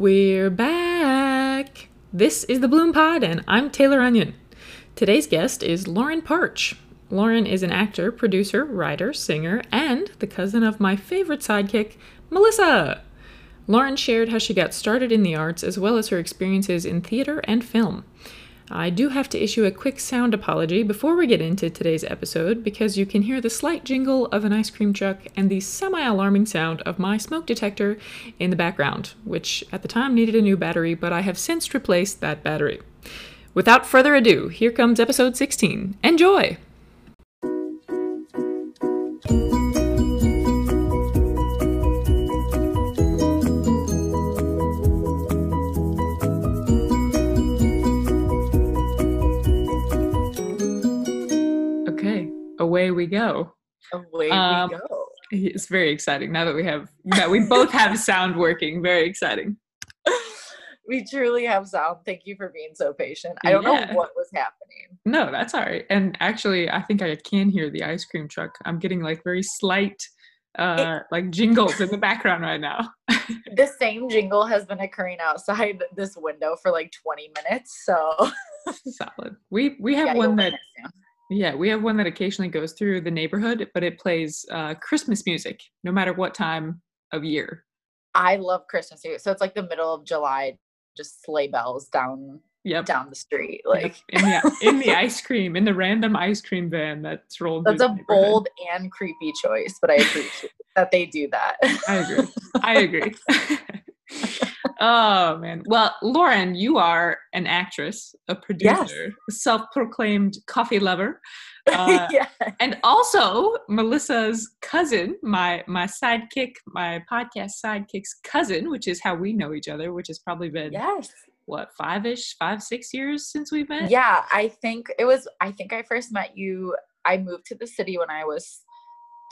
We're back. This is the Bloom Pod, and I'm Tayler Onion. Today's guest is Lauren Partch. Lauren is an actor, producer, writer, singer, and the cousin of my favorite sidekick, Melissa. Lauren shared how she got started in the arts as well as her experiences in theater and film. I do have to issue a quick sound apology before we get into today's episode because you can hear the slight jingle of an ice cream truck and the semi alarming sound of my smoke detector in the background, which at the time needed a new battery, but I have since replaced that battery. Without further ado, here comes episode 16. Enjoy! Away we go. Away Um, we go. It's very exciting now that we have that we both have sound working. Very exciting. We truly have sound. Thank you for being so patient. I don't Yeah. know what was happening. No, that's all right. And actually, I think I can hear the ice cream truck. I'm getting like very slight, uh, like jingles in the background right now. The same jingle has been occurring outside this window for like 20 minutes. So Solid. We we have yeah, one that it. Yeah we have one that occasionally goes through the neighborhood, but it plays uh, Christmas music no matter what time of year. I love Christmas too. So it's like the middle of July, just sleigh bells down Yep. down the street. In the- Like in the in the ice cream in the random ice cream van that's rolled. that's a bold and creepy choice, but I appreciate that they do that. I agree. I agree. oh man. Well, Lauren, you are an actress, a producer, a self-proclaimed coffee lover, uh, yeah. and also Melissa's cousin, my my sidekick, my podcast sidekick's cousin, which is how we know each other, which has probably been Yes. what five-ish, five six years since we've met. Yeah, I think it was. I think I first met you. I moved to the city when I was.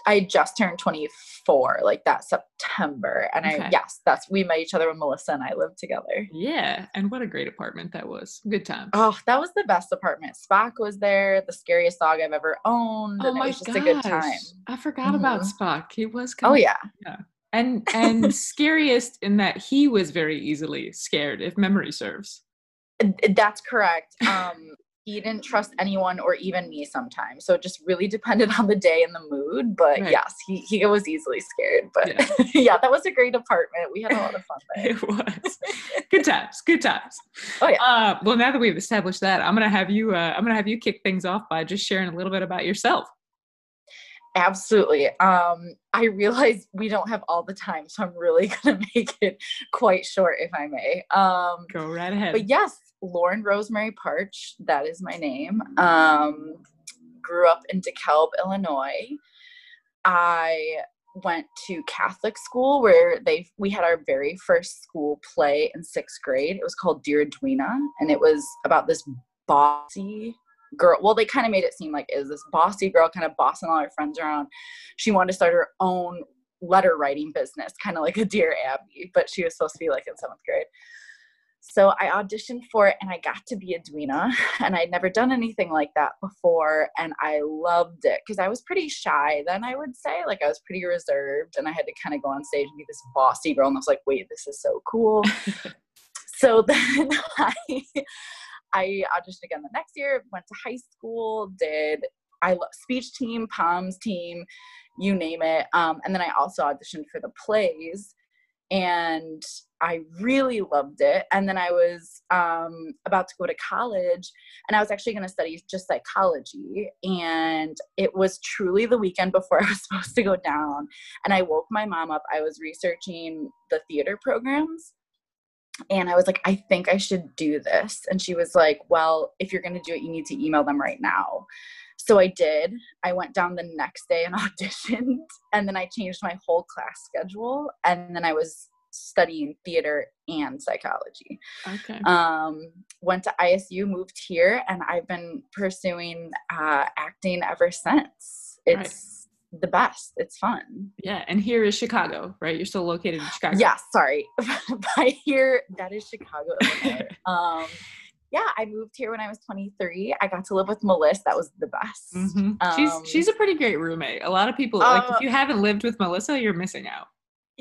I just turned 24, like that September, and Okay. I yes, that's we met each other when Melissa and I lived together. Yeah, and what a great apartment that was. Good time. Oh, that was the best apartment. Spock was there, the scariest dog I've ever owned, Oh and it my was just a good time. gosh. I forgot about Mhm. Spock. He was Oh kinda- yeah, yeah. and and scariest in that he was very easily scared if memory serves that's correct. Um, he didn't trust anyone or even me sometimes, so it just really depended on the day and the mood. But Right. yes, he he was easily scared. But Yeah. yeah, that was a great apartment. We had a lot of fun there. it was good times good times Oh, yeah. uh, well now that we've established that i'm gonna have you uh, i'm gonna have you kick things off by just sharing a little bit about yourself Absolutely. Um, I realize we don't have all the time, so I'm really gonna make it quite short, if I may. Um, go right ahead but yes, Lauren Rosemary Partch, that is my name. Um, grew up in DeKalb, Illinois. I went to Catholic school where they we had our very first school play in sixth grade. It was called Dear Edwina, and it was about this bossy girl. Well, they kind of made it seem like is this bossy girl kind of bossing all her friends around. She wanted to start her own letter writing business, kind of like a Dear Abby, but she was supposed to be like in seventh grade. So I auditioned for it and I got to be Edwina, and I'd never done anything like that before, and I loved it because I was pretty shy then. I would say like I was pretty reserved, and I had to kind of go on stage and be this bossy girl, and I was like, wait, this is so cool. so then I I auditioned again the next year, went to high school, did I love speech team, POMS team, you name it. Um, and then I also auditioned for the plays and I really loved it. And then I was um, about to go to college and I was actually going to study just psychology. And it was truly the weekend before I was supposed to go down. And I woke my mom up. I was researching the theater programs and I was like, I think I should do this. And she was like, Well, if you're going to do it, you need to email them right now. So I did. I went down the next day and auditioned, and then I changed my whole class schedule. And then I was studying theater and psychology. okay Um, went to ISU, moved here, and I've been pursuing uh, acting ever since. Right. It's the best. It's fun. yeah and here is chicago right you're still located in chicago Yeah, sorry. By here, that is Chicago, um, yeah, I moved here when I was 23. I got to live with Melissa. That was the best. Mhm. Um, she's she's a pretty great roommate a lot of people like uh, if you haven't lived with melissa you're missing out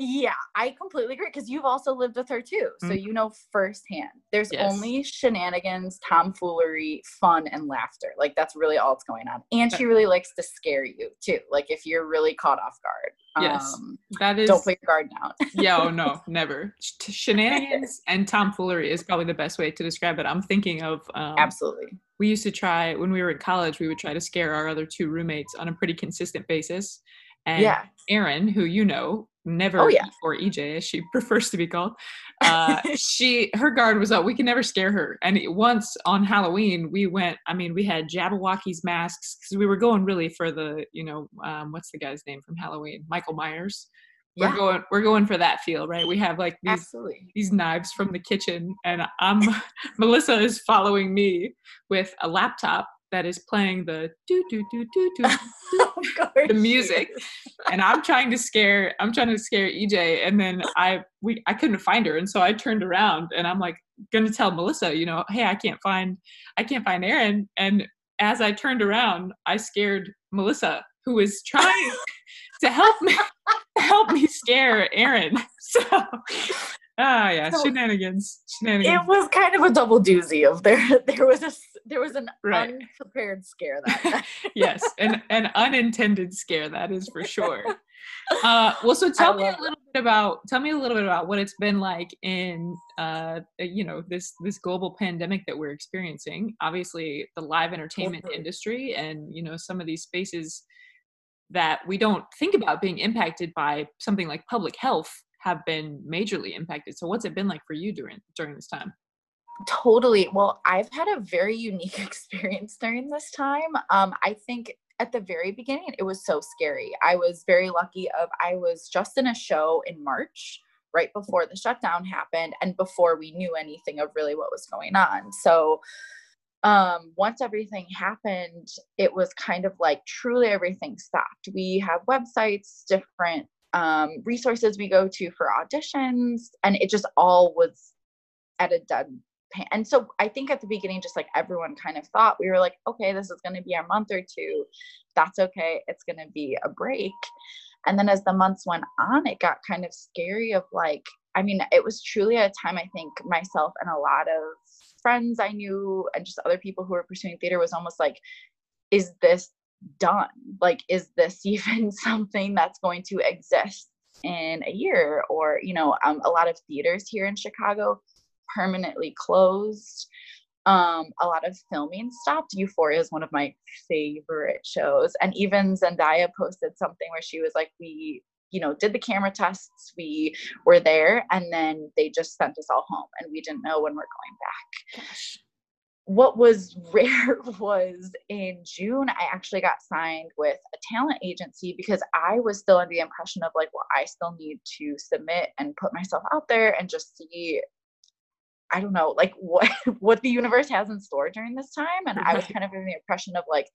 Yeah, I completely agree because you've also lived with her too. So Mhm. you know firsthand. There's Yes. only shenanigans, tomfoolery, fun, and laughter. Like that's really all that's going on. And she really likes to scare you too. Like if you're really caught off guard. Yes. Um, That is don't put your guard down. yeah, oh no, never. Sh- Shenanigans and tomfoolery is probably the best way to describe it. I'm thinking of um, Absolutely. we used to try when we were in college we would try to scare our other two roommates on a pretty consistent basis and Yeah. Erin, who you know never Oh, yeah. or EJ as she prefers to be called, uh, she her guard was up. We can never scare her. And it- once on Halloween, we went. I mean, we had Jabberwocky's masks because we were going really for the you know um, what's the guy's name from Halloween? Michael Myers. We're Yeah. going. We're going for that feel, right? We have like these Absolutely. these knives from the kitchen and I'm Melissa is following me with a laptop that is playing the do do do do do the music. and I'm trying to scare I'm trying to scare EJ and then I we I couldn't find her. And so I turned around and I'm like gonna tell Melissa you know hey I can't find I can't find Aaron and as I turned around I scared Melissa who was trying to help me help me scare Aaron so ah yeah So- shenanigans shenanigans It was kind of a double doozy of there. There was a there was an Right. unprepared scare that yes, an an unintended scare that is for sure. Uh, well, so tell me a little bit about tell me a little bit about what it's been like in uh, you know this this global pandemic that we're experiencing. Obviously, the live entertainment industry and you know some of these spaces that we don't think about being impacted by something like public health have been majorly impacted. So, what's it been like for you during during this time? Totally. Well, I've had a very unique experience during this time. Um, I think at the very beginning, it was so scary. I was very lucky of I was just in a show in March, right before the shutdown happened, and before we knew anything of really what was going on. So um once everything happened it was kind of like truly everything stopped we have websites different um resources we go to for auditions and it just all was at a dead pan. And so I think at the beginning, just like everyone kind of thought, we were like, okay, this is going to be our month or two. That's okay. It's going to be a break. And then as the months went on, it got kind of scary of like, I mean, it was truly a time I think myself and a lot of friends I knew and just other people who were pursuing theater was almost like, is this done? Like, is this even something that's going to exist in a year? Or, you know, um, a lot of theaters here in Chicago permanently closed. Um, a lot of filming stopped. Euphoria is one of my favorite shows. And even Zendaya posted something where she was like, we, you know, did the camera tests, we were there, and then they just sent us all home and we didn't know when we're going back Gosh. What was rare was in June, I actually got signed with a talent agency because I was still under the impression of like, well, I still need to submit and put myself out there and just see, I don't know, like what what the universe has in store during this time. And I was kind of under the impression of like,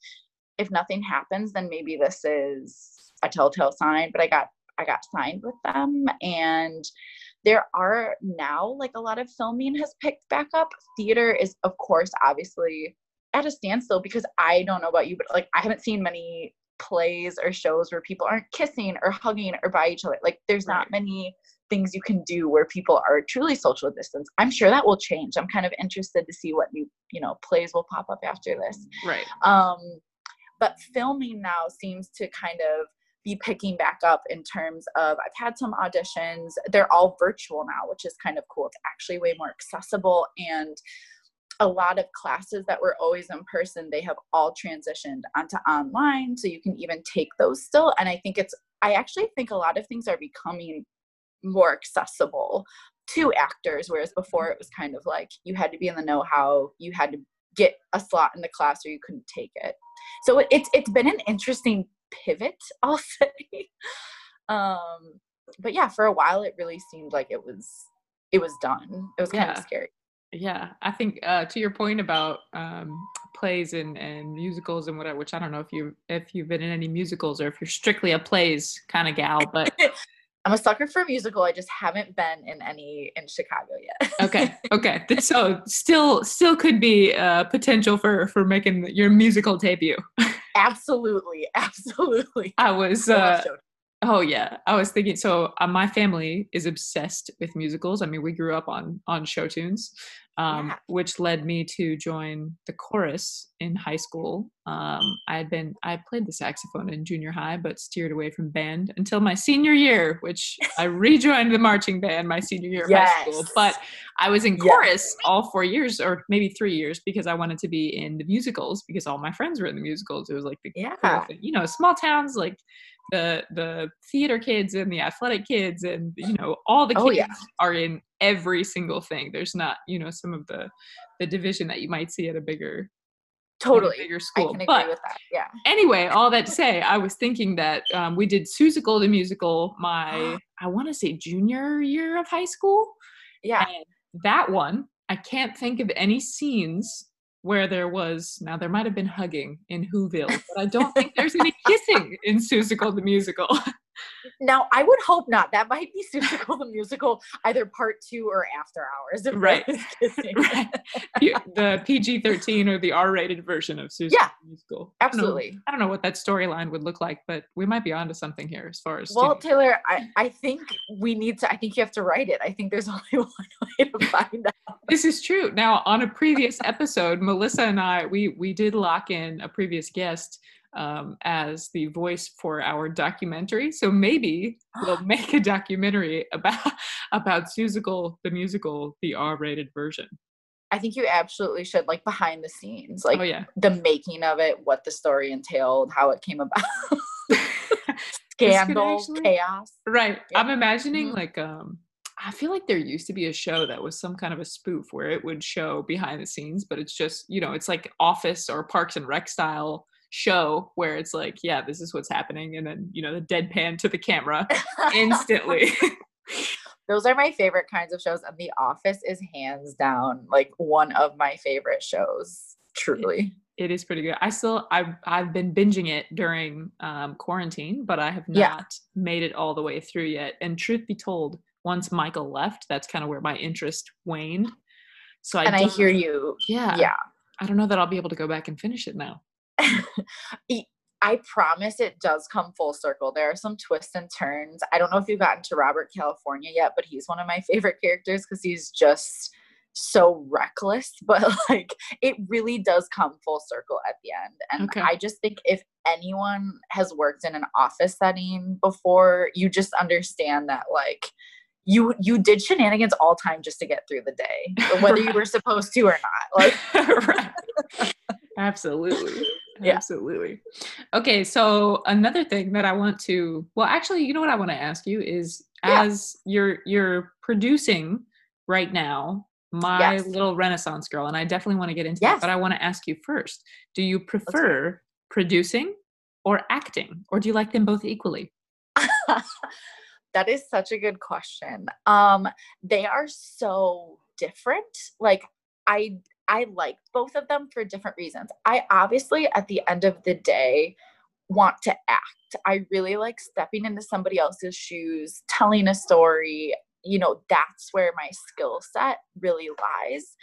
if nothing happens, then maybe this is a telltale sign. But I got I got signed with them and there are now like a lot of filming has picked back up. Theater is of course obviously at a standstill because I don't know about you, but like I haven't seen many plays or shows where people aren't kissing or hugging or by each other. Like there's not many things you can do where people are truly social distance. I'm sure that will change. I'm kind of interested to see what new, you know, plays will pop up after this. Right. Um, but filming now seems to kind of be picking back up in terms of I've had some auditions. They're all virtual now, which is kind of cool. It's actually way more accessible and a lot of classes that were always in person, they have all transitioned onto online. So you can even take those still. And I think it's, I actually think a lot of things are becoming more accessible to actors, whereas before it was kind of like you had to be in the know how, you had to get a slot in the class or you couldn't take it. So it's it's been an interesting pivot, I'll say. Um, but yeah, for a while it really seemed like it was it was done. It was kind Yeah. of scary. Yeah, I think uh, to your point about um, plays and, and musicals and whatever, which I don't know if you if you've been in any musicals or if you're strictly a plays kind of gal, but I'm a sucker for a musical. I just haven't been in any in Chicago yet. okay, okay. So still still could be uh, potential for for making your musical debut. Absolutely, absolutely. I was uh, Oh yeah, I was thinking. So uh, my family is obsessed with musicals. I mean, we grew up on on show tunes, um, Yeah. which led me to join the chorus in high school. Um, I had been I played the saxophone in junior high, but steered away from band until my senior year, which I rejoined the marching band my senior year of high school. But I was in Yes. chorus all four years, or maybe three years, because I wanted to be in the musicals because all my friends were in the musicals. It was like the cool Yeah. thing. you know, small towns like the the theater kids and the athletic kids and you know all the kids Oh, yeah. are in every single thing there's not you know some of the the division that you might see at a bigger Totally. bigger I school can agree but with that. Yeah. anyway all that to say i was thinking that um, we did Seussical the musical my i want to say junior year of high school Yeah. and that one i can't think of any scenes where there was now there might have been hugging in whoville but i don't think there's any kissing in Seussical the musical Now I would hope not. That might be Seussical the musical, either part two or after hours. Right. right the pg-13 or the r-rated version of Seussical Yeah, the musical I don't know- Absolutely. I don't know what that storyline would look like, but we might be onto something here as far as Well, students. Tayler, I, I think we need to. I think you have to write it. I think there's only one way to find out. This is true. Now, on a previous episode, Melissa and I we we did lock in a previous guest um, as the voice for our documentary. So maybe we'll make a documentary about about Seussical the musical, the R-rated version. I think you absolutely should, like behind the scenes, like oh yeah, the making of it, what the story entailed, how it came about, scandal, actually- chaos. right. Yeah. I'm imagining Mhm. like um. I feel like there used to be a show that was some kind of a spoof where it would show behind the scenes, but it's just, you know, it's like Office or Parks and Rec style show where it's like, yeah, this is what's happening. And then, you know, the deadpan to the camera instantly. Those are my favorite kinds of shows, and The Office is hands down like one of my favorite shows. Truly. it is pretty good. I still, I've, I've been binging it during um, quarantine, but I have not Yeah. made it all the way through yet. And truth be told, once Michael left, that's kind of where my interest waned. So I and I hear you. yeah, Yeah. I don't know that I'll be able to go back and finish it now. I promise it does come full circle. There are some twists and turns. I don't know if you've gotten to Robert California yet, but he's one of my favorite characters because he's just so reckless. But like, it really does come full circle at the end. And Okay. I just think if anyone has worked in an office setting before, you just understand that like. You you did shenanigans all time just to get through the day, whether you were supposed to or not. Like. Absolutely. Yeah. Absolutely. Okay, so another thing that I want to well actually, you know what I want to ask you is Yeah. as you're you're producing right now my Yes. little renaissance girl and I definitely want to get into that, but I want to ask you first. Do you prefer producing or acting or do you like them both equally? that is such a good question. Um, they are so different. Like I I like both of them for different reasons. I obviously at the end of the day want to act. I really like stepping into somebody else's shoes, telling a story. You know, that's where my skill set really lies.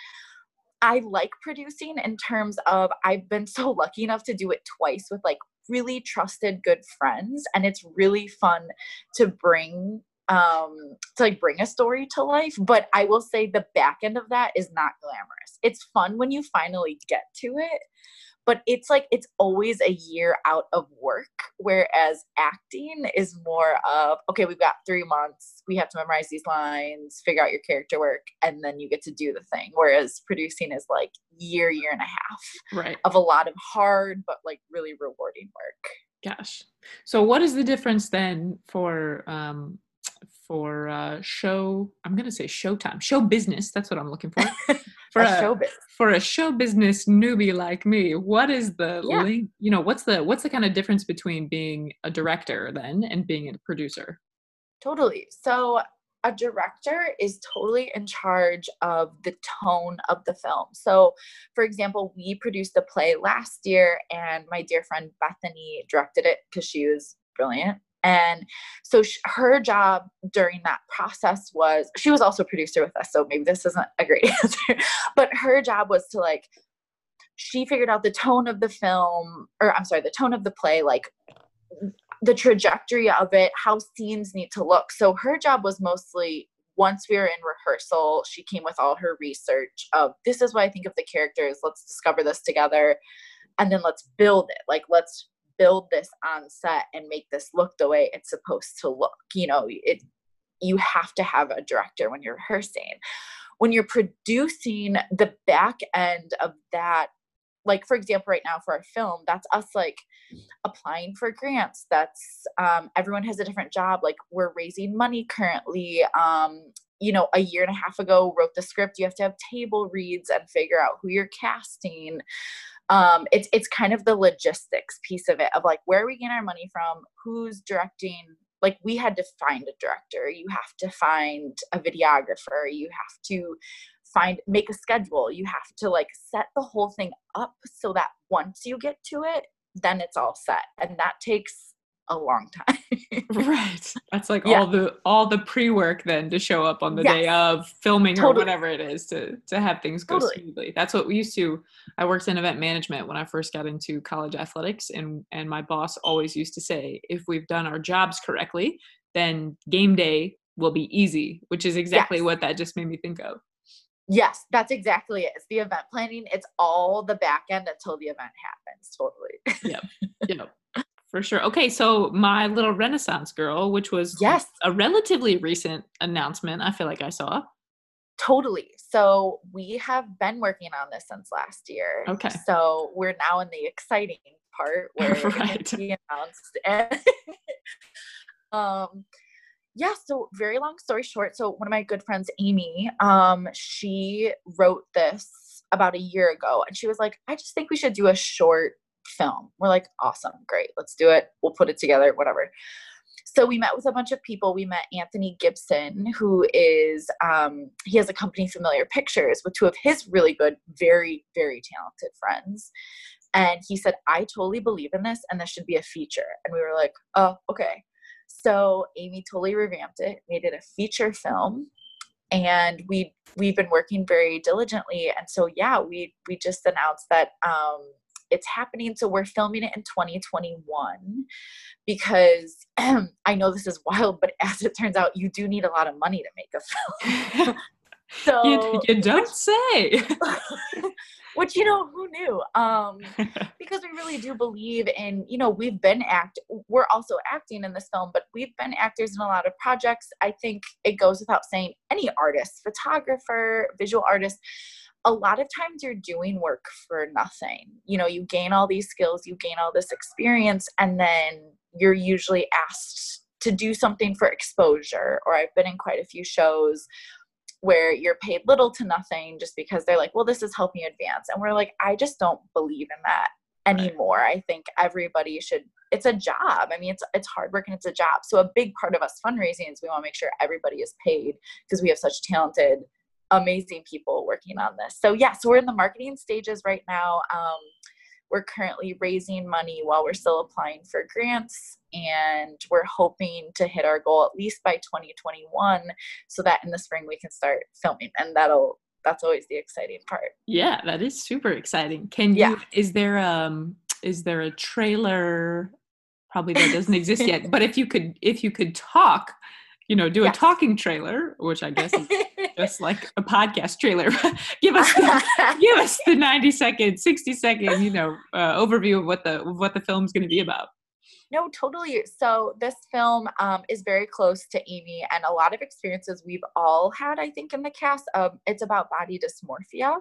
I like producing in terms of I've been so lucky enough to do it twice with like really trusted good friends and it's really fun to bring um to like bring a story to life but i will say the back end of that is not glamorous it's fun when you finally get to it but it's like it's always a year out of work whereas acting is more of okay we've got three months we have to memorize these lines figure out your character work and then you get to do the thing whereas producing is like year year and a half Right. of a lot of hard but like really rewarding work Gosh. So what is the difference then for um for uh show I'm gonna say showtime, show business, that's what I'm looking for. For a a, for a show business newbie like me, what is the Yeah. link, you know, what's the what's the kind of difference between being a director then and being a producer? Totally. So a director is totally in charge of the tone of the film. So, for example, we produced a play last year, and my dear friend Bethany directed it because she was brilliant. And so her job during that process was she was also a producer with us. So maybe this isn't a great answer, but her job was to like, she figured out the tone of the film, or I'm sorry, the tone of the play, like the trajectory of it, how scenes need to look. So her job was mostly once we were in rehearsal, she came with all her research of this is what I think of the characters. Let's discover this together. And then let's build it. Like, let's build this on set and make this look the way it's supposed to look. You know, it you have to have a director when you're rehearsing. When you're producing the back end of that like for example right now for our film that's us like applying for grants that's um, everyone has a different job like we're raising money currently um, you know a year and a half ago wrote the script you have to have table reads and figure out who you're casting um, it's it's kind of the logistics piece of it of like where are we getting our money from? Who's directing? Like we had to find a director. You have to find a videographer. You have to find make a schedule. You have to like set the whole thing up so that once you get to it then it's all set. And that takes a long time right that's like yeah. all the all the pre-work then to show up on the yes. day of filming totally. or whatever it is to to have things go totally. smoothly that's what we used to i worked in event management when i first got into college athletics and and my boss always used to say if we've done our jobs correctly then game day will be easy which is exactly yes. what that just made me think of Yes, that's exactly it. It's the event planning. It's all the back end until the event happens. Totally. yep. Yep. For sure. Okay, so my little Renaissance girl, which was yes a relatively recent announcement, I feel like I saw. Totally. So we have been working on this since last year. Okay. So we're now in the exciting part where right. it's announced. And um yeah so very long story short so one of my good friends amy um she wrote this about a year ago and she was like i just think we should do a short film. We're like awesome great let's do it. We'll put it together whatever. So we met with a bunch of people. We met anthony gibson who is um, he has a company familiar pictures with two of his really good very very talented friends. And he said i totally believe in this and this should be a feature. And we were like oh okay. So Amy totally revamped it, made it a feature film, and we we've been working very diligently. And so yeah, we we just announced that um, it's happening. So we're filming it in 2021 because I know this is wild, but as it turns out, you do need a lot of money to make a film. so you, you don't say. which you know who knew um because we really do believe in you know we've been act we're also acting in this film but we've been actors in a lot of projects i think it goes without saying any artist photographer visual artist a lot of times you're doing work for nothing you know you gain all these skills you gain all this experience and then you're usually asked to do something for exposure or i've been in quite a few shows where you're paid little to nothing just because they're like, well, this is helping you advance. And we're like, I just don't believe in that anymore. Right. I think everybody should it's a job. I mean, it's it's hard work and it's a job. So a big part of us fundraising is we want to make sure everybody is paid because we have such talented, amazing people working on this. So yeah, so we're in the marketing stages right now. Um, we're currently raising money while we're still applying for grants, and we're hoping to hit our goal at least by 2021 so that in the spring we can start filming. And that'll that's always the exciting part. Yeah, that is super exciting. Can you yeah. is there um is there a trailer probably that doesn't exist yet, but if you could if you could talk you know, do a talking trailer, which I guess is just like a podcast trailer. give us the, give us the 90 second, 60 second, you know, uh, overview of what the what the film's going to be about. No, totally. So this film um, is very close to Amy and a lot of experiences we've all had, I think, in the cast. Um, it's about body dysmorphia,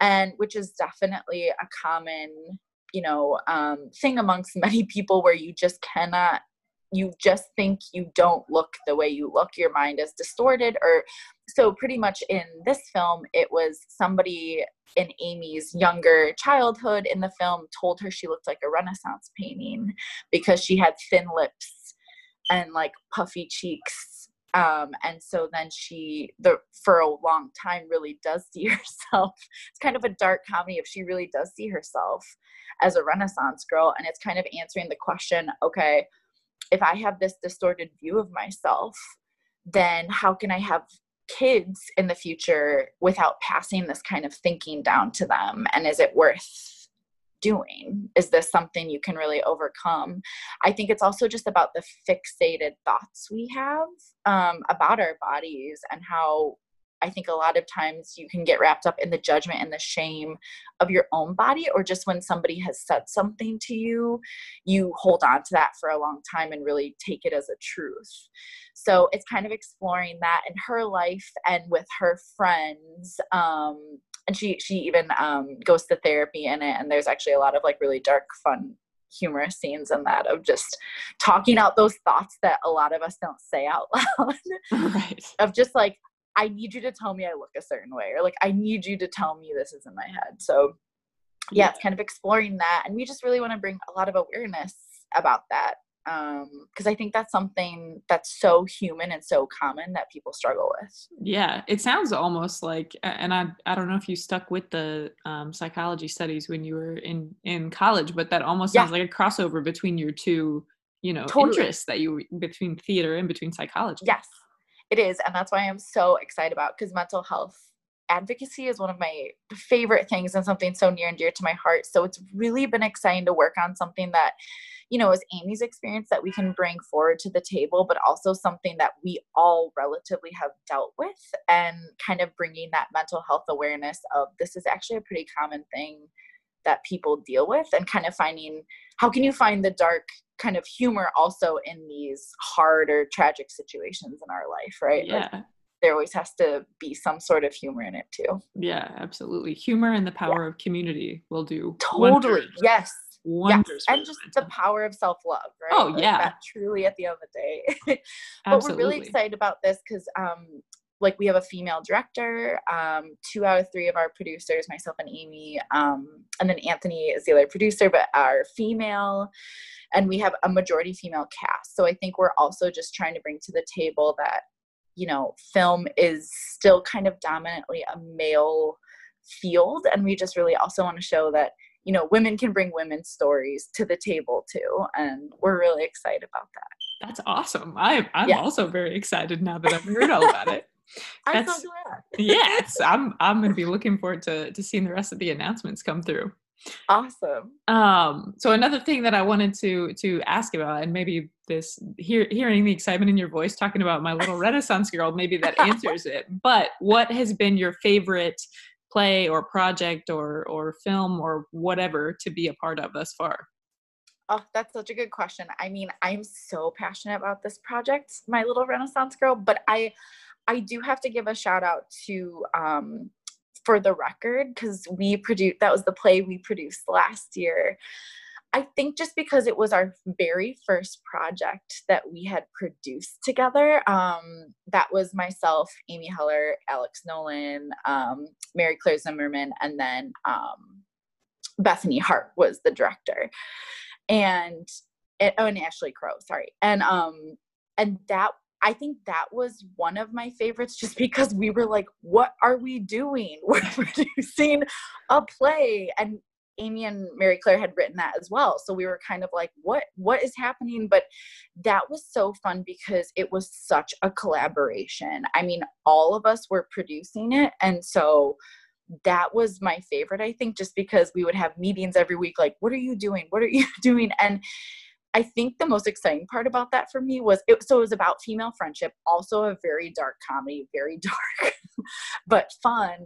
and which is definitely a common, you know, um, thing amongst many people where you just cannot you just think you don't look the way you look your mind is distorted or so pretty much in this film it was somebody in amy's younger childhood in the film told her she looked like a renaissance painting because she had thin lips and like puffy cheeks. Um, and so then she the for a long time really does see herself. It's kind of a dark comedy if she really does see herself as a renaissance girl and it's kind of answering the question okay if I have this distorted view of myself, then how can I have kids in the future without passing this kind of thinking down to them? And is it worth doing is this something you can really overcome i think it's also just about the fixated thoughts we have um, about our bodies and how I think a lot of times you can get wrapped up in the judgment and the shame of your own body, or just when somebody has said something to you, you hold on to that for a long time and really take it as a truth. So it's kind of exploring that in her life and with her friends. Um, and she she even um, goes to therapy in it, and there's actually a lot of like really dark, fun humorous scenes in that of just talking out those thoughts that a lot of us don't say out loud. right. Of just like, I need you to tell me I look a certain way, or like, I need you to tell me this is in my head. So, yeah, it's kind of exploring that. And we just really want to bring a lot of awareness about that. Um, because I think that's something that's so human and so common that people struggle with. Yeah, it sounds almost like, and I I don't know if you stuck with the um, psychology studies when you were in in college, but that almost yeah. sounds like a crossover between your two, you know, totally. interests that you between theater and between psychology. Yes, it is and that's why i'm so excited about because mental health advocacy is one of my favorite things and something so near and dear to my heart so it's really been exciting to work on something that you know is amy's experience that we can bring forward to the table but also something that we all relatively have dealt with and kind of bringing that mental health awareness of this is actually a pretty common thing that people deal with and kind of finding how can you find the dark kind of humor also in these hard or tragic situations in our life, right? Yeah. Like, there always has to be some sort of humor in it too. Yeah, absolutely. Humor and the power yeah. of community will do totally. Wonders. Yes. Wonders. Yes. And just the power of self love, right? Oh like yeah. truly at the end of the day. but we're really excited about this because um like we have a female director um, two out of three of our producers myself and amy um, and then anthony is the other producer but are female. And we have a majority female cast. So i think we're also just trying to bring to the table that you know film is still kind of dominantly a male field. And we just really also want to show that you know women can bring women's stories to the table too. And we're really excited about that. That's awesome. I, i'm yeah. also very excited now that i've heard all about it so glad yes i'm i'm going to be looking forward to to seeing the rest of the announcements come through. Awesome. Um so another thing that i wanted to to ask about and maybe this hear, hearing the excitement in your voice talking about my little renaissance girl maybe that answers it. But what has been your favorite play or project or or film or whatever to be a part of thus far? Oh, that's such a good question. I mean, I'm so passionate about this project, My Little Renaissance Girl, but I I do have to give a shout out to um for the record because we produced that was the play we produced last year. I think just because it was our very first project that we had produced together um, that was myself amy heller alex nolan um, mary claire zimmerman and then um, bethany hart was the director. And oh and ashley crow sorry. And um and that I think that was one of my favorites just because we were like, what are we doing? We're producing a play. And Amy and Mary Claire had written that as well. So we were kind of like, what what is happening? But that was so fun because it was such a collaboration. I mean, all of us were producing it. And so that was my favorite, I think, just because we would have meetings every week, like, what are you doing? What are you doing? And I think the most exciting part about that for me was it, so it was about female friendship, also a very dark comedy, very dark, but fun.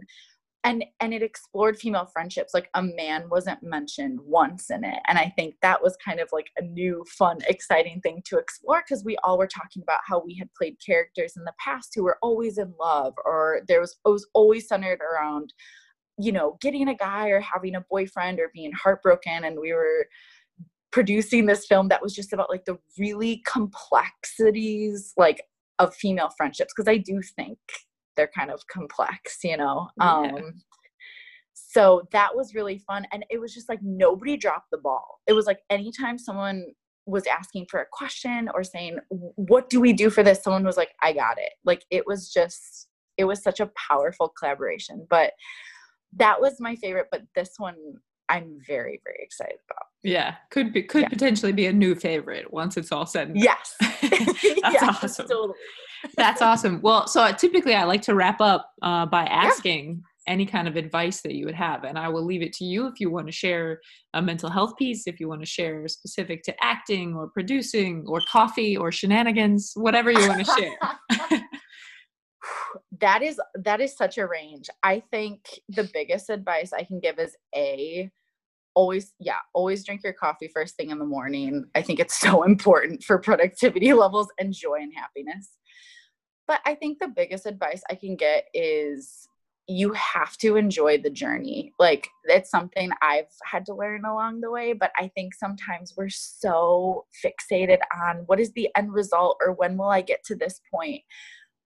And and it explored female friendships. Like a man wasn't mentioned once in it. And I think that was kind of like a new, fun, exciting thing to explore because we all were talking about how we had played characters in the past who were always in love, or there was it was always centered around, you know, getting a guy or having a boyfriend or being heartbroken. And we were producing this film that was just about like the really complexities like of female friendships because I do think they're kind of complex, you know. Yeah. Um so that was really fun and it was just like nobody dropped the ball. It was like anytime someone was asking for a question or saying what do we do for this someone was like I got it. Like it was just it was such a powerful collaboration, but that was my favorite but this one I'm very very excited about. Yeah, could be could yeah. potentially be a new favorite once it's all said. yes, that's yes, awesome. Totally. that's awesome. Well, so typically I like to wrap up uh, by asking, any kind of advice that you would have. And I will leave it to you if you want to share a mental health piece, if you want to share specific to acting or producing or coffee or shenanigans, whatever you want to share. that is that is such a range. I think the biggest advice I can give is a always yeah always drink your coffee first thing in the morning. I think it's so important for productivity levels and joy and happiness. But i think the biggest advice i can get is you have to enjoy the journey. Like it's something i've had to learn along the way but i think sometimes we're so fixated on what is the end result or when will i get to this point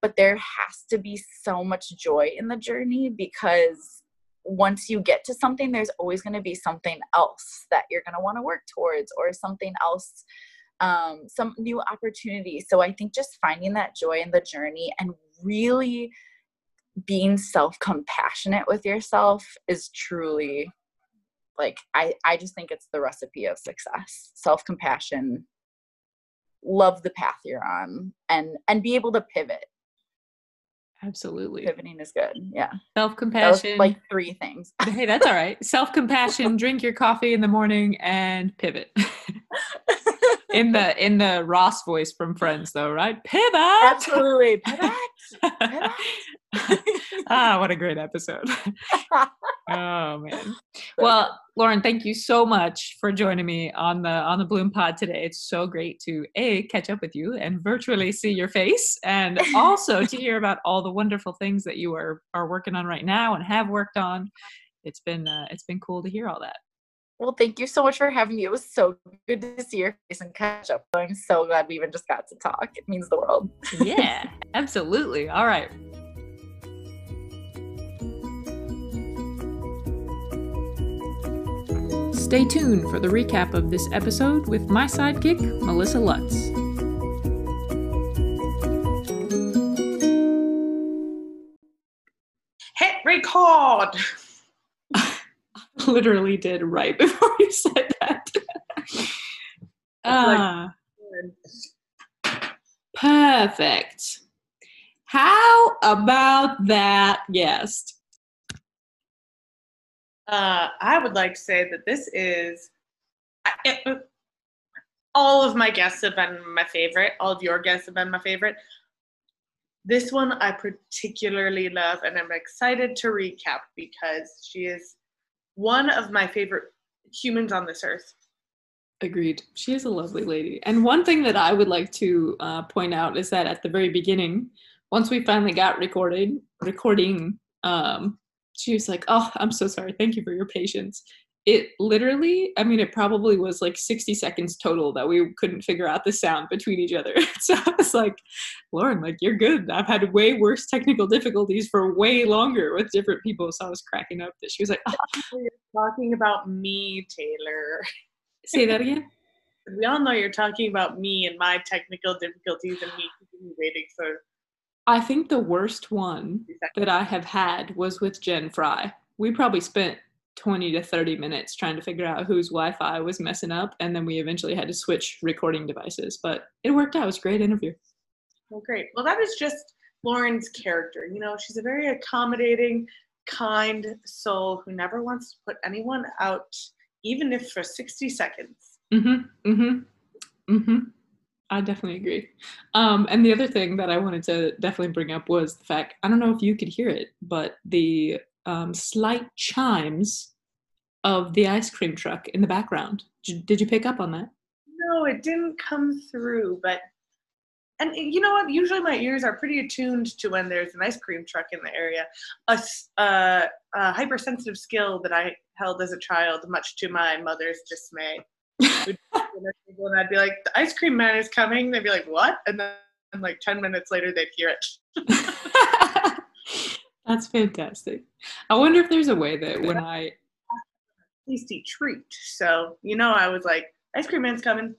but there has to be so much joy in the journey because once you get to something, there's always going to be something else that you're going to want to work towards or something else, um, some new opportunity. So I think just finding that joy in the journey and really being self compassionate with yourself is truly like I, I just think it's the recipe of success self compassion love the path you're on and and be able to pivot Absolutely. Pivoting is good. Yeah. Self compassion. Like three things. hey, that's all right. Self compassion, drink your coffee in the morning, and pivot. in the in the Ross voice from Friends, though, right? Pivot. Absolutely. Pivot. Pivot. ah, what a great episode. oh man. Well, Lauren, thank you so much for joining me on the on the Bloom Pod today. It's so great to a catch up with you and virtually see your face, and also to hear about all the wonderful things that you are are working on right now and have worked on. It's been uh, it's been cool to hear all that. Well, thank you so much for having me. It was so good to see your face and catch up. I'm so glad we even just got to talk. It means the world. yeah, absolutely. All right. Stay tuned for the recap of this episode with my sidekick, Melissa Lutz. Hit record! literally did right before you said that. Ah, perfect. How about that guest? Uh, I would like to say that this is it, uh, all of my guests have been my favorite. All of your guests have been my favorite. This one I particularly love, and I'm excited to recap because she is one of my favorite humans on this earth. Agreed. She is a lovely lady. And one thing that I would like to uh, point out is that at the very beginning, once we finally got recorded, recording, um, she was like, "Oh, I'm so sorry. Thank you for your patience." It literally, I mean, it probably was like 60 seconds total that we couldn't figure out the sound between each other. so I was like, Lauren, like, you're good. I've had way worse technical difficulties for way longer with different people. So I was cracking up that she was like, oh. You're talking about me, Tayler. Say that again. we all know you're talking about me and my technical difficulties and me waiting for I think the worst one that I have had was with Jen Fry. We probably spent 20 to 30 minutes trying to figure out whose Wi-Fi was messing up, and then we eventually had to switch recording devices. But it worked out. It was a great interview. Well, great. Well, that is just Lauren's character. You know, she's a very accommodating, kind soul who never wants to put anyone out, even if for 60 seconds. Mm-hmm. Mm-hmm. Mm-hmm. I definitely agree. Um, and the other thing that I wanted to definitely bring up was the fact I don't know if you could hear it, but the um, slight chimes of the ice cream truck in the background. Did you, did you pick up on that? No, it didn't come through, but and you know what? Usually my ears are pretty attuned to when there's an ice cream truck in the area. A, uh, a hypersensitive skill that I held as a child, much to my mother's dismay and I'd be like, the ice cream man is coming. They'd be like, what? And then like 10 minutes later, they'd hear it. That's fantastic. I wonder if there's a way that when I. Tasty treat. So, you know, I was like, ice cream man's coming.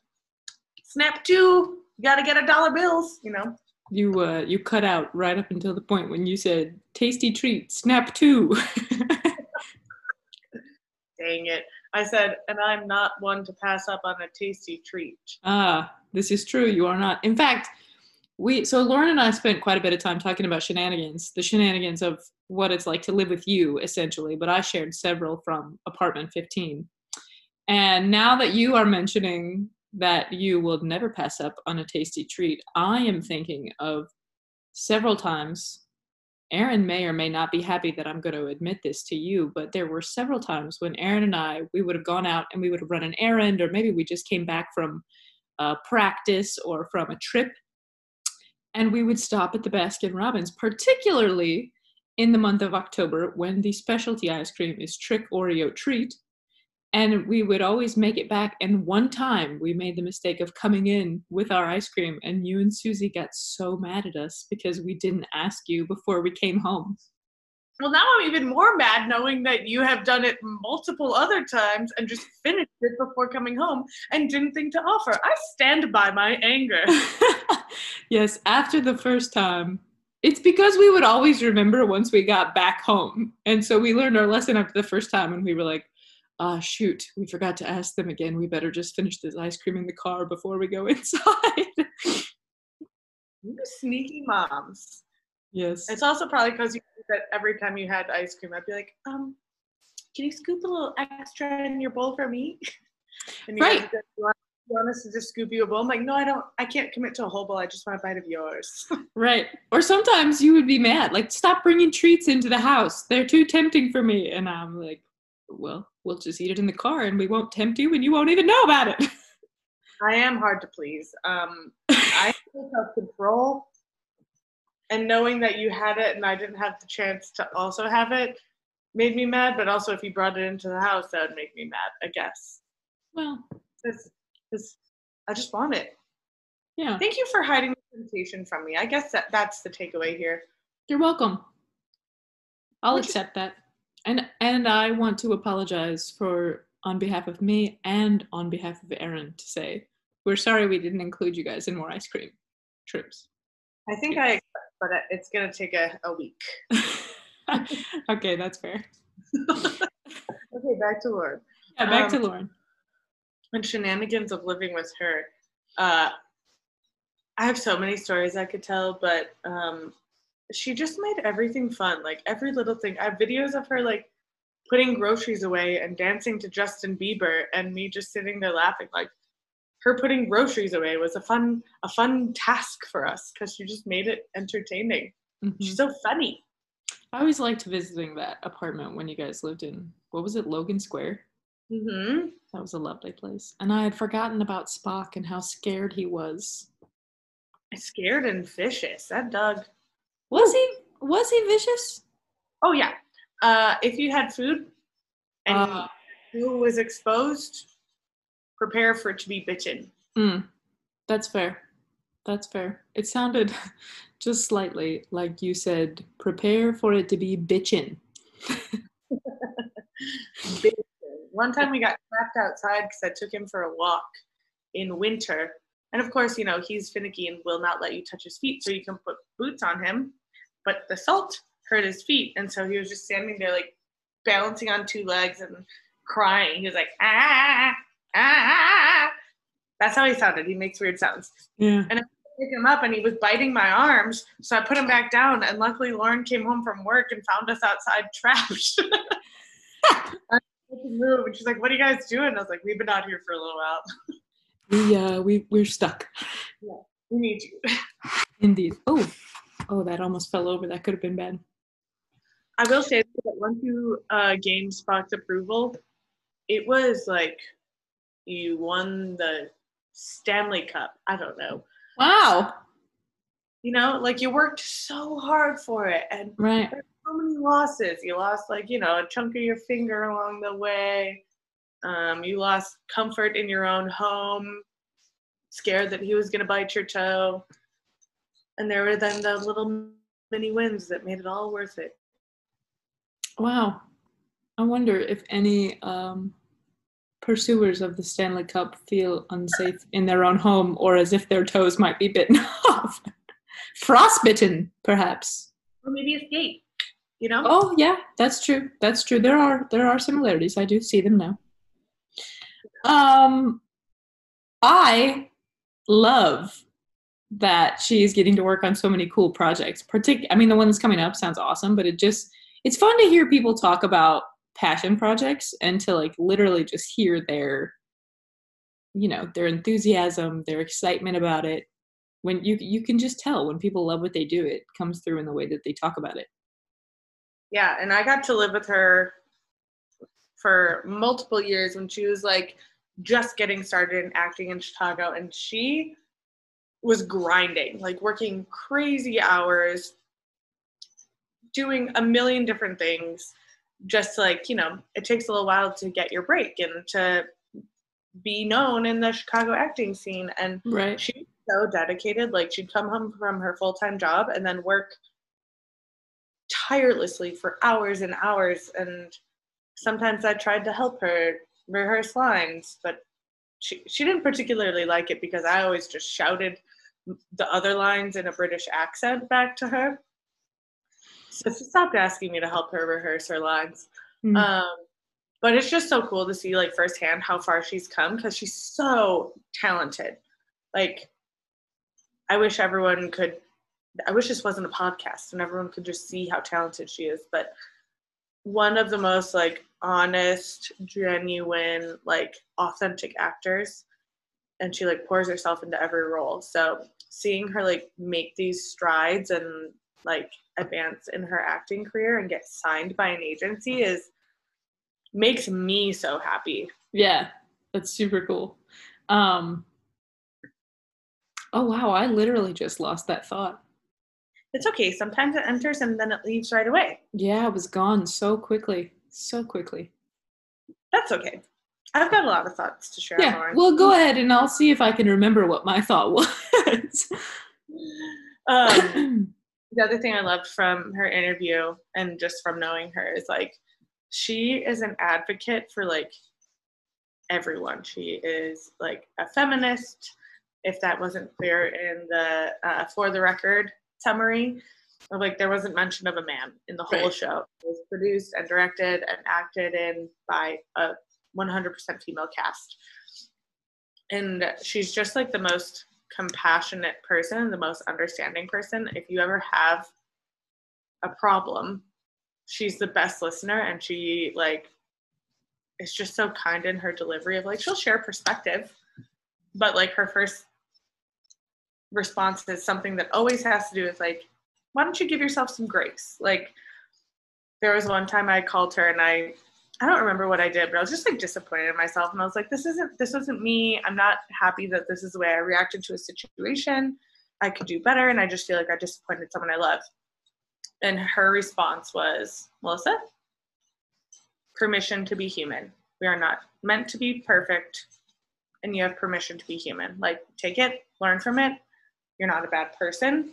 Snap two. You got to get a dollar bills, you know. You uh you cut out right up until the point when you said tasty treat, snap two. Dang it. I said, and I'm not one to pass up on a tasty treat. Ah, this is true. You are not. In fact, we so Lauren and I spent quite a bit of time talking about shenanigans, the shenanigans of what it's like to live with you, essentially. But I shared several from apartment 15. And now that you are mentioning that you will never pass up on a tasty treat, I am thinking of several times. Aaron may or may not be happy that I'm going to admit this to you, but there were several times when Aaron and I we would have gone out and we would have run an errand, or maybe we just came back from uh, practice or from a trip and we would stop at the Baskin Robbins, particularly in the month of October when the specialty ice cream is Trick Oreo Treat. And we would always make it back. And one time we made the mistake of coming in with our ice cream, and you and Susie got so mad at us because we didn't ask you before we came home. Well, now I'm even more mad knowing that you have done it multiple other times and just finished it before coming home and didn't think to offer. I stand by my anger. yes, after the first time, it's because we would always remember once we got back home. And so we learned our lesson after the first time and we were like, ah, oh, shoot, we forgot to ask them again. We better just finish this ice cream in the car before we go inside. you sneaky moms. Yes. It's also probably because you that every time you had ice cream, I'd be like, um, can you scoop a little extra in your bowl for me? and you right. Want, you want us to just scoop you a bowl? I'm like, no, I don't. I can't commit to a whole bowl. I just want a bite of yours. right. Or sometimes you would be mad, like, stop bringing treats into the house. They're too tempting for me. And I'm like, well, we'll just eat it in the car, and we won't tempt you, and you won't even know about it. I am hard to please. Um, I have control and knowing that you had it and I didn't have the chance to also have it made me mad. But also, if you brought it into the house, that would make me mad. I guess. Well, because I just want it. Yeah. Thank you for hiding the temptation from me. I guess that that's the takeaway here. You're welcome. I'll Which accept that. And and I want to apologize for on behalf of me and on behalf of Aaron to say we're sorry we didn't include you guys in more ice cream trips. I think I but it's gonna take a, a week. okay, that's fair. okay, back to Lauren. Yeah, back um, to Lauren. And shenanigans of living with her. Uh, I have so many stories I could tell, but um, she just made everything fun. Like every little thing. I have videos of her like putting groceries away and dancing to Justin Bieber, and me just sitting there laughing. Like her putting groceries away was a fun a fun task for us because she just made it entertaining. Mm-hmm. She's so funny. I always liked visiting that apartment when you guys lived in what was it, Logan Square? Mm-hmm. That was a lovely place. And I had forgotten about Spock and how scared he was. Scared and vicious. That dog. Was he was he vicious? Oh yeah. Uh, if you had food and uh, who was exposed, prepare for it to be bitchin'. Mm, that's fair. That's fair. It sounded just slightly like you said, prepare for it to be bitchin'. One time we got trapped outside because I took him for a walk in winter. And of course, you know, he's finicky and will not let you touch his feet. So you can put boots on him. But the salt hurt his feet. And so he was just standing there, like balancing on two legs and crying. He was like, ah ah, that's how he sounded. He makes weird sounds. Yeah. And I picked him up and he was biting my arms. So I put him back down. And luckily, Lauren came home from work and found us outside trapped. Move. And she's like, What are you guys doing? I was like, We've been out here for a little while. We, uh, we, we're stuck. Yeah, we need you. Indeed. Oh, oh, that almost fell over. That could have been bad. I will say that once you uh, gained Spock's approval, it was like you won the Stanley Cup. I don't know. Wow. You know, like you worked so hard for it and right. so many losses. You lost like, you know, a chunk of your finger along the way. Um, you lost comfort in your own home, scared that he was gonna bite your toe. And there were then the little mini wins that made it all worth it. Wow. I wonder if any um, pursuers of the Stanley Cup feel unsafe in their own home or as if their toes might be bitten off. Frostbitten, perhaps. Or maybe escape. You know? Oh yeah, that's true. That's true. There are there are similarities. I do see them now. Um I love that she's getting to work on so many cool projects. Partic- I mean, the one that's coming up sounds awesome, but it just it's fun to hear people talk about passion projects and to like literally just hear their you know their enthusiasm their excitement about it. When you you can just tell when people love what they do it comes through in the way that they talk about it. Yeah, and I got to live with her for multiple years when she was like just getting started in acting in Chicago and she was grinding, like working crazy hours, doing a million different things just like, you know, it takes a little while to get your break and to be known in the Chicago acting scene and right she was so dedicated. Like she'd come home from her full time job and then work tirelessly for hours and hours. And sometimes I tried to help her rehearse lines, but she she didn't particularly like it because I always just shouted the other lines in a British accent back to her. So she stopped asking me to help her rehearse her lines. Mm. Um, but it's just so cool to see like firsthand how far she's come because she's so talented. Like, I wish everyone could. I wish this wasn't a podcast and everyone could just see how talented she is. But one of the most like honest, genuine, like authentic actors, and she like pours herself into every role. So seeing her like make these strides and like advance in her acting career and get signed by an agency is makes me so happy. yeah that's super cool um oh wow i literally just lost that thought It's okay. Sometimes it enters and then it leaves right away. yeah it was gone so quickly so quickly That's okay. I've got a lot of thoughts to share. yeah Lauren. well go ahead and i'll see if i can remember what my thought was um, the other thing I loved from her interview and just from knowing her is like she is an advocate for like everyone. She is like a feminist. If that wasn't clear in the uh, for the record summary, like there wasn't mention of a man in the whole Right. show. It was produced and directed and acted in by a 100% female cast. And she's just like the most compassionate person, the most understanding person. If you ever have a problem, she's the best listener and she like is just so kind in her delivery of like she'll share perspective, but like her first response is something that always has to do with like, why don't you give yourself some grace? Like there was one time I called her and I I don't remember what I did, but I was just like disappointed in myself. And I was like, this isn't this isn't me. I'm not happy that this is the way I reacted to a situation. I could do better. And I just feel like I disappointed someone I love. And her response was, Melissa, permission to be human. We are not meant to be perfect. And you have permission to be human. Like, take it, learn from it. You're not a bad person.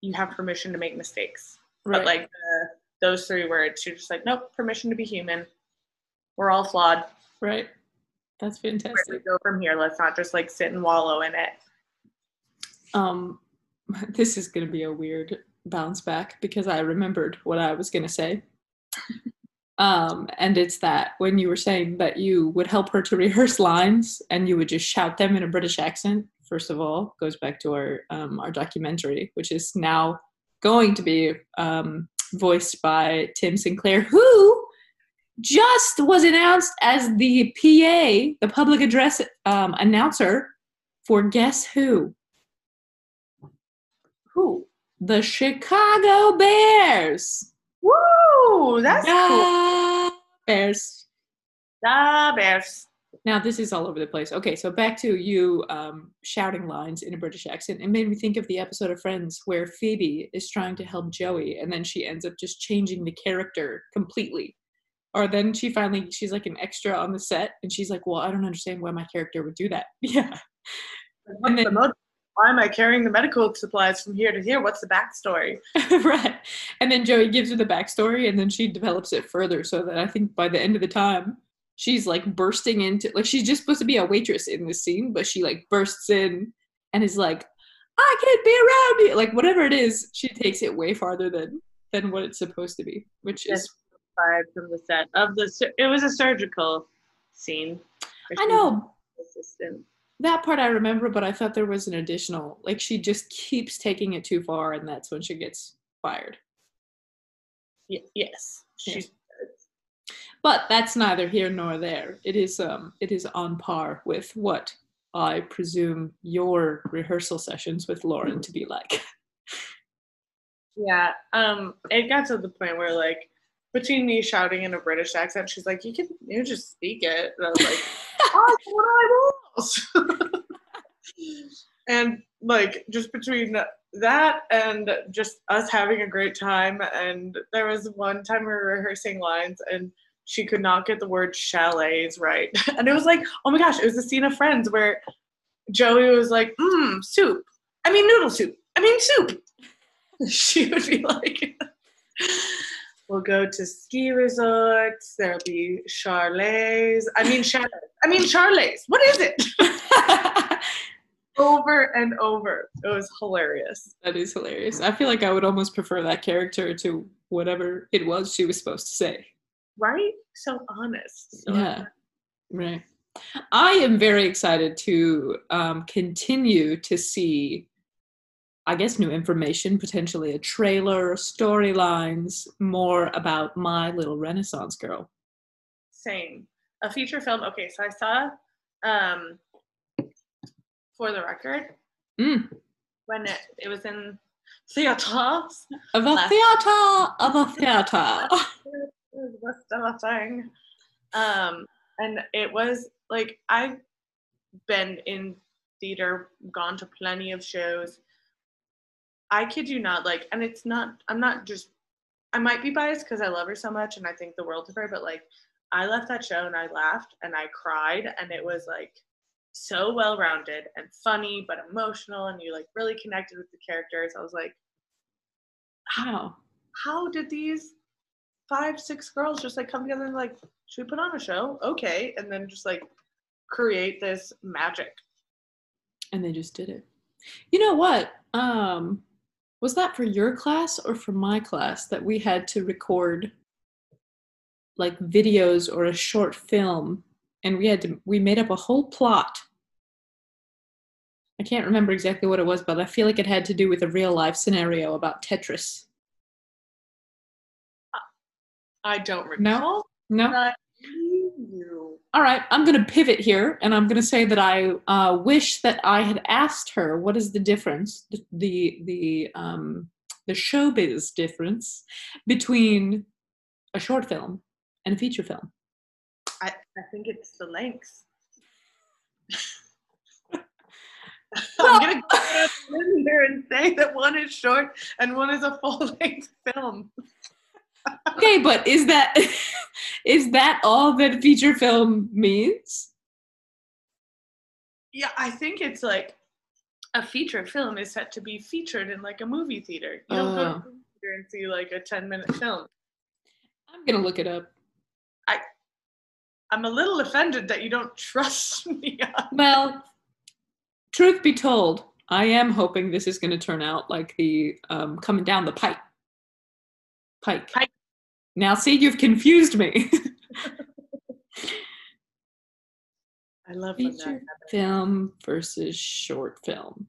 You have permission to make mistakes. But like the, those three words, you're just like, nope, permission to be human. We're all flawed. right that's Where do we fantastic go from here? Let's not just like sit and wallow in it. um this is going to be a weird bounce back because i remembered what i was going to say um and it's that when you were saying that you would help her to rehearse lines and you would just shout them in a british accent first of all goes back to our um, our documentary which is now going to be um, voiced by tim sinclair who just was announced as the pa the public address um, announcer for guess who Who? the Chicago Bears. Woo! That's cool. Bears. The Bears. Now this is all over the place. Okay, so back to you um, shouting lines in a British accent. It made me think of the episode of Friends where Phoebe is trying to help Joey, and then she ends up just changing the character completely. Or then she finally she's like an extra on the set, and she's like, "Well, I don't understand why my character would do that." Yeah, What's then- Why am I carrying the medical supplies from here to here? What's the backstory? right. And then Joey gives her the backstory, and then she develops it further so that I think by the end of the time, she's like bursting into like she's just supposed to be a waitress in this scene, but she like bursts in and is like, "I can't be around you," like whatever it is. She takes it way farther than than what it's supposed to be, which Yes. is Fired from the set of the. It was a surgical scene. I know, Assistant. that part I remember, but I thought there was an additional. Like she just keeps taking it too far, and that's when she gets fired. Y- yes. She's But that's neither here nor there. It is um it is on par with what I presume your rehearsal sessions with Lauren to be like. Yeah, um, it got to the point where like between me shouting in a British accent, she's like, "You can, you just speak it." And I was like, "Oh, what I was." and like just between that and just us having a great time, and there was one time we were rehearsing lines and she could not get the word chalets right, and it was like, oh my gosh, it was a scene of Friends where Joey was like, "Mmm, soup. I mean noodle soup. I mean soup." she would be like, "We'll go to ski resorts. There'll be charlets. I mean chalets. I mean charlets. What is it?" over and over. It was hilarious. that is hilarious. I feel like I would almost prefer that character to whatever it was she was supposed to say. Right? So honest. So Yeah. Right. I am very excited to um, continue to see, I guess, new information, potentially a trailer, storylines, more about my little Renaissance girl. Same. A feature film. Okay, so I saw um for the record Mm. when it, it was in theaters. Of a theater, of a theater. What's the thing? Um, and it was like I've been in theater, gone to plenty of shows. I kid you not, like, and it's not. I'm not just. I might be biased because I love her so much and I think the world of her, but like, I left that show and I laughed and I cried and it was like so well rounded and funny but emotional and you like really connected with the characters. I was like, how? how did these five, six girls just like come together and like, should we put on a show? Okay. And then just like create this magic. And they just did it. You know what? Um, was that for your class or for my class that we had to record like videos or a short film and we had to we made up a whole plot. I can't remember exactly what it was, but I feel like it had to do with a real life scenario about Tetris. I don't No? recall. No? Not you. All right, I'm going to pivot here, and I'm going to say that I uh, wish that I had asked her what is the difference, the the the, um, the showbiz difference between a short film and a feature film. I, I think it's the length. I'm gonna go in here and say that one is short and one is a full length film. Okay, but is that is that all that feature film means? Yeah, I think it's like a feature film is set to be featured in like a movie theater. You don't go to Oh. a movie theater and see like a 10 minute film. I'm gonna look it up. I I'm a little offended that you don't trust me. Well, truth be told, I am hoping this is going to turn out like the um, coming down the pipe. Pike. Pike. Now, see, you've confused me. I love Feature film versus short film.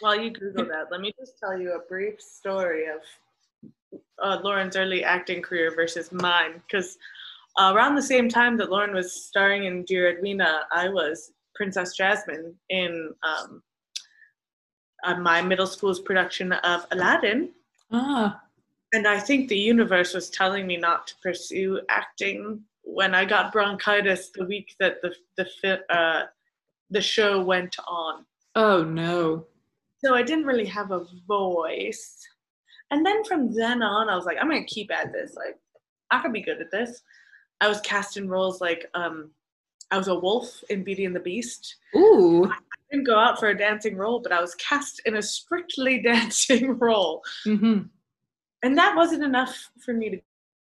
While you Google that, let me just tell you a brief story of uh, Lauren's early acting career versus mine. Because uh, around the same time that Lauren was starring in Dear Edwina, I was Princess Jasmine in um, uh, my middle school's production of Aladdin. Ah, And I think the universe was telling me not to pursue acting when I got bronchitis the week that the the uh, the show went on. oh no. So I didn't really have a voice. And then from then on, I was like, I'm gonna keep at this. Like, I could be good at this. I was cast in roles like um, I was a wolf in Beauty and the Beast. Ooh. I didn't go out for a dancing role, but I was cast in a strictly dancing role. hmm and that wasn't enough for me to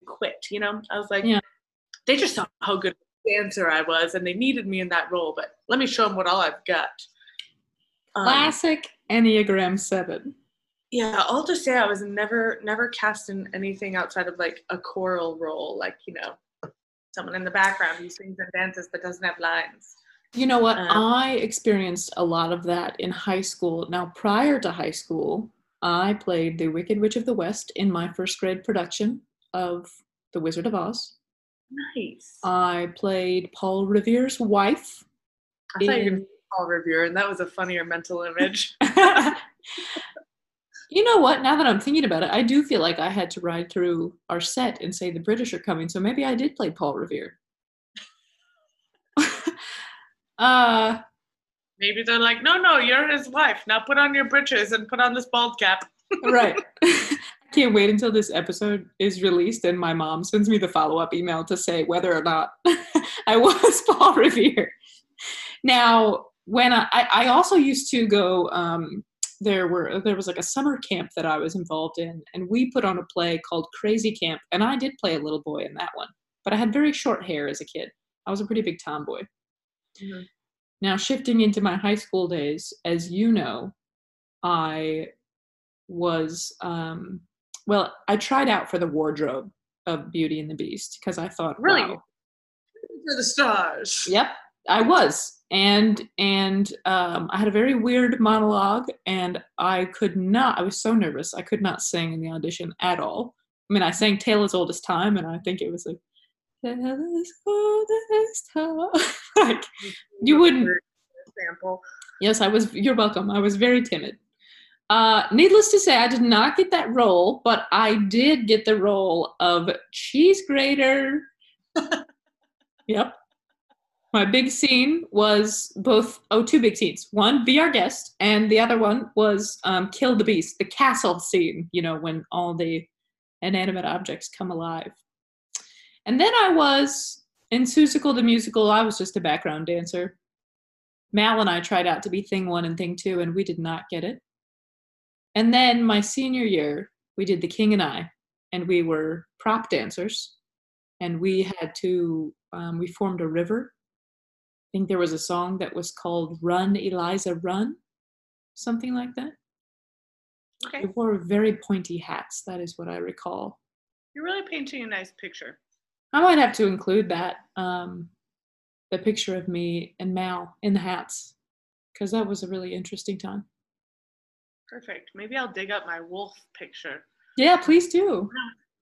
quit you know i was like Yeah. they just saw how good a dancer i was and they needed me in that role but let me show them what all i've got Um, Classic Enneagram 7. yeah i'll just say i was never never cast in anything outside of like a choral role like you know someone in the background who sings and dances but doesn't have lines You know what? Um, I experienced a lot of that in high school. Now, prior to high school, I played the Wicked Witch of the West in my first grade production of The Wizard of Oz. Nice. I played Paul Revere's wife. I thought you were going to Paul Revere, and that was a funnier mental image. you know what? Now that I'm thinking about it, I do feel like I had to ride through our set and say the British are coming. So maybe I did play Paul Revere. uh, Maybe they're like, no, no, you're his wife. Now put on your britches and put on this bald cap. right. I can't wait until this episode is released and my mom sends me the follow up email to say whether or not I was Paul Revere. Now, when I, I also used to go, um, there were there was like a summer camp that I was involved in, and we put on a play called Crazy Camp, and I did play a little boy in that one, but I had very short hair as a kid. I was a pretty big tomboy. Mhm. Now, shifting into my high school days, as you know, I was um, well. I tried out for the wardrobe of Beauty and the Beast because I thought, Really? wow, For the stars. Yep, I was, and and um, I had a very weird monologue, and I could not. I was so nervous. I could not sing in the audition at all. I mean, I sang "Tale as Old as Time," and I think it was like "Tale as old like you wouldn't. Yes, I was. You're welcome. I was very timid. Uh, needless to say, I did not get that role, but I did get the role of cheese grater. yep. My big scene was both, oh, two big scenes. One, be our guest, and the other one was um, kill the beast, the castle scene, you know, when all the inanimate objects come alive. And then I was in Seussical the Musical, I was just a background dancer. Mal and I tried out to be Thing One and Thing Two, and we did not get it. And then my senior year, we did The King and I, and we were prop dancers, and we had to, um, we formed a river. I think there was a song that was called Run, Eliza, Run, something like that. Okay. We wore very pointy hats, that is what I recall. You're really painting a nice picture. I might have to include that, um, the picture of me and Mal in the hats, because that was a really interesting time. Perfect. Maybe I'll dig up my wolf picture. Yeah, please do.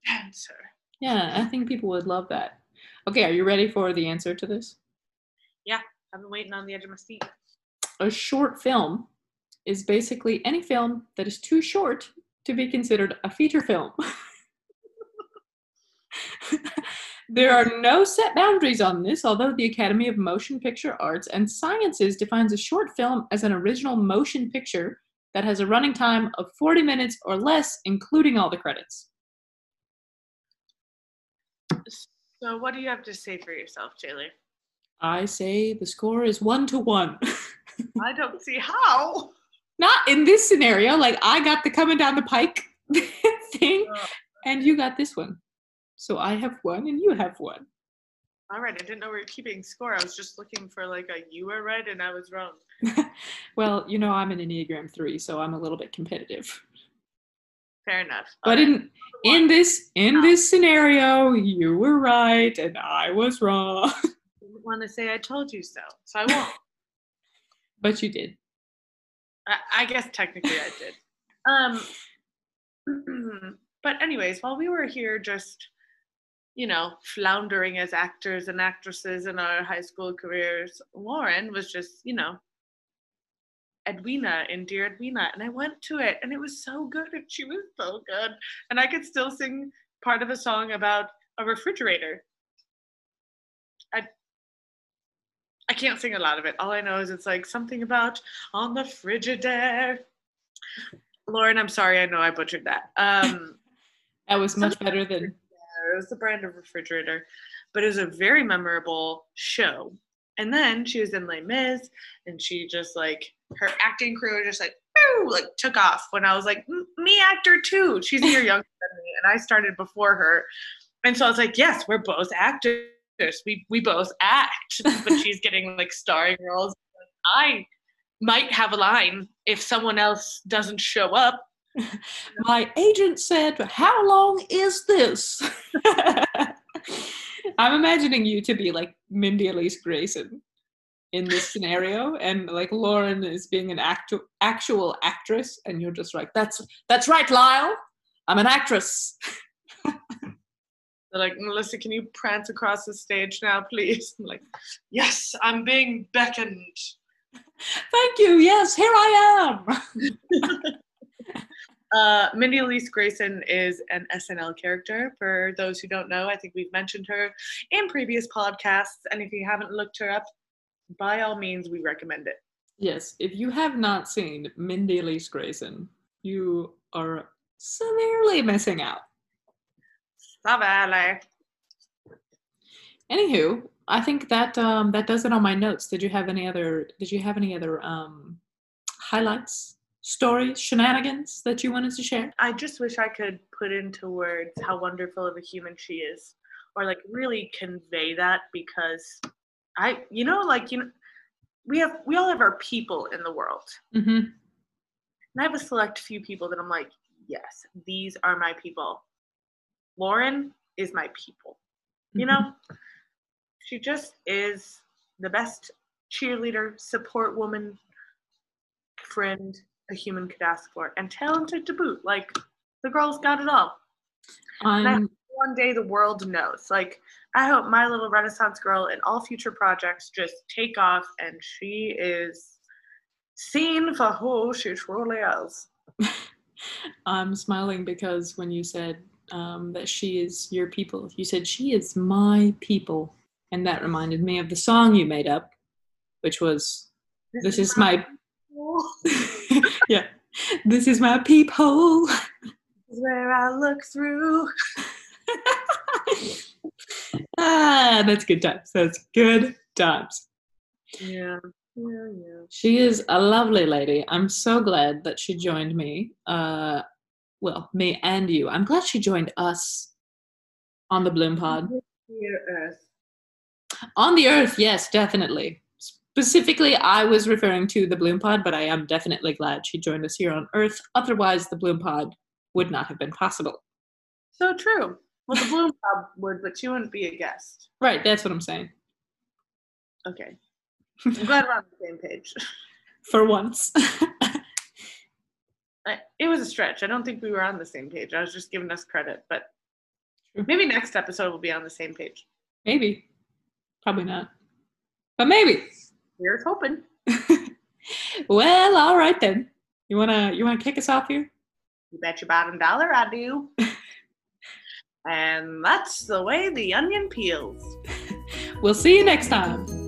Dancer. Yeah, I think people would love that. Okay, are you ready for the answer to this? Yeah, I've been waiting on the edge of my seat. A short film is basically any film that is too short to be considered a feature film. there are no set boundaries on this, although the Academy of Motion Picture Arts and Sciences defines a short film as an original motion picture that has a running time of 40 minutes or less, including all the credits. So, what do you have to say for yourself, Tayler? I say the score is one to one. I don't see how. Not in this scenario. Like I got the coming down the pike thing, Oh. and you got this one. So I have one, and you have one. All right, I didn't know we were keeping score. I was just looking for like a you were right and I was wrong. well, you know I'm an Enneagram three, so I'm a little bit competitive. Fair enough. But All right. in in this in this scenario, you were right and I was wrong. didn't want to say I told you so, so I won't. but you did. I, I guess technically I did. Um, but anyways, while we were here just, you know, floundering as actors and actresses in our high school careers, Lauren was just, you know, Edwina in Dear Edwina, and I went to it, and it was so good, and she was so good, and I could still sing part of a song about a refrigerator. I I can't sing a lot of it. All I know is it's like something about on the Frigidaire. Lauren, I'm sorry, I know I butchered that. Um, That was much better than it was the brand of refrigerator, but it was a very memorable show. And then she was in Les Mis, and she just like her acting career just like woo, like took off. When I was like, me actor too. She's a year younger than me, and I started before her. And so I was like, yes, we're both actors. We we both act, but she's getting like starring roles. I might have a line if someone else doesn't show up. My agent said, How long is this? I'm imagining you to be like Mindy Elise Grayson. in this scenario and like Lauren is being an actu- actual actress and you're just like that's that's right Lyle I'm an actress They're like, Melissa, can you prance across the stage now, please? I'm like, yes, I'm being beckoned. thank you yes here I am Uh, Mindy Elise Grayson is an SNL character. For those who don't know, I think we've mentioned her in previous podcasts. And if you haven't looked her up, by all means, we recommend it. yes if you have not seen Mindy Elise Grayson you are severely missing out Savale. Anywho, I think that um, that does it on my notes. Did you have any other? Did you have any other um, highlights, stories, shenanigans that you wanted to share? I just wish I could put into words how wonderful of a human she is, or like really convey that because I, you know, like you know, we have we all have our people in the world, Mm-hmm. and I have a select few people that I'm like, yes, these are my people. Lauren is my people. You know, she just is the best cheerleader, support woman, friend a human could ask for, and talented to boot. Like the girl's got it all. I'm One day the world knows. Like I hope my little Renaissance girl and all future projects just take off, and she is seen for who she truly is. I'm smiling because when you said um, that she is your people, you said she is my people, and that reminded me of the song you made up, which was "This is my yeah, this is my peephole." This is where I look through. ah, that's good times. That's good times. Yeah. Yeah, yeah. She is a lovely lady. I'm so glad that she joined me. Uh, well, me and you. I'm glad she joined us on the Bloom Pod. Dear Earth. On the Earth, yes, definitely. Specifically, I was referring to the Bloom Pod, but I am definitely glad she joined us here on Earth. Otherwise, the Bloom Pod would not have been possible. So true. Well, the Bloom Pod would, but you wouldn't be a guest. Right, that's what I'm saying. Okay. I'm glad we're on the same page. For once. It was a stretch. I don't think we were on the same page. I was just giving us credit, but maybe next episode we'll be on the same page. maybe. Probably not. But maybe. Here's hoping. well, all right then. You wanna you wanna kick us off here? You bet your bottom dollar I do. and that's the way the onion peels. We'll see you next time.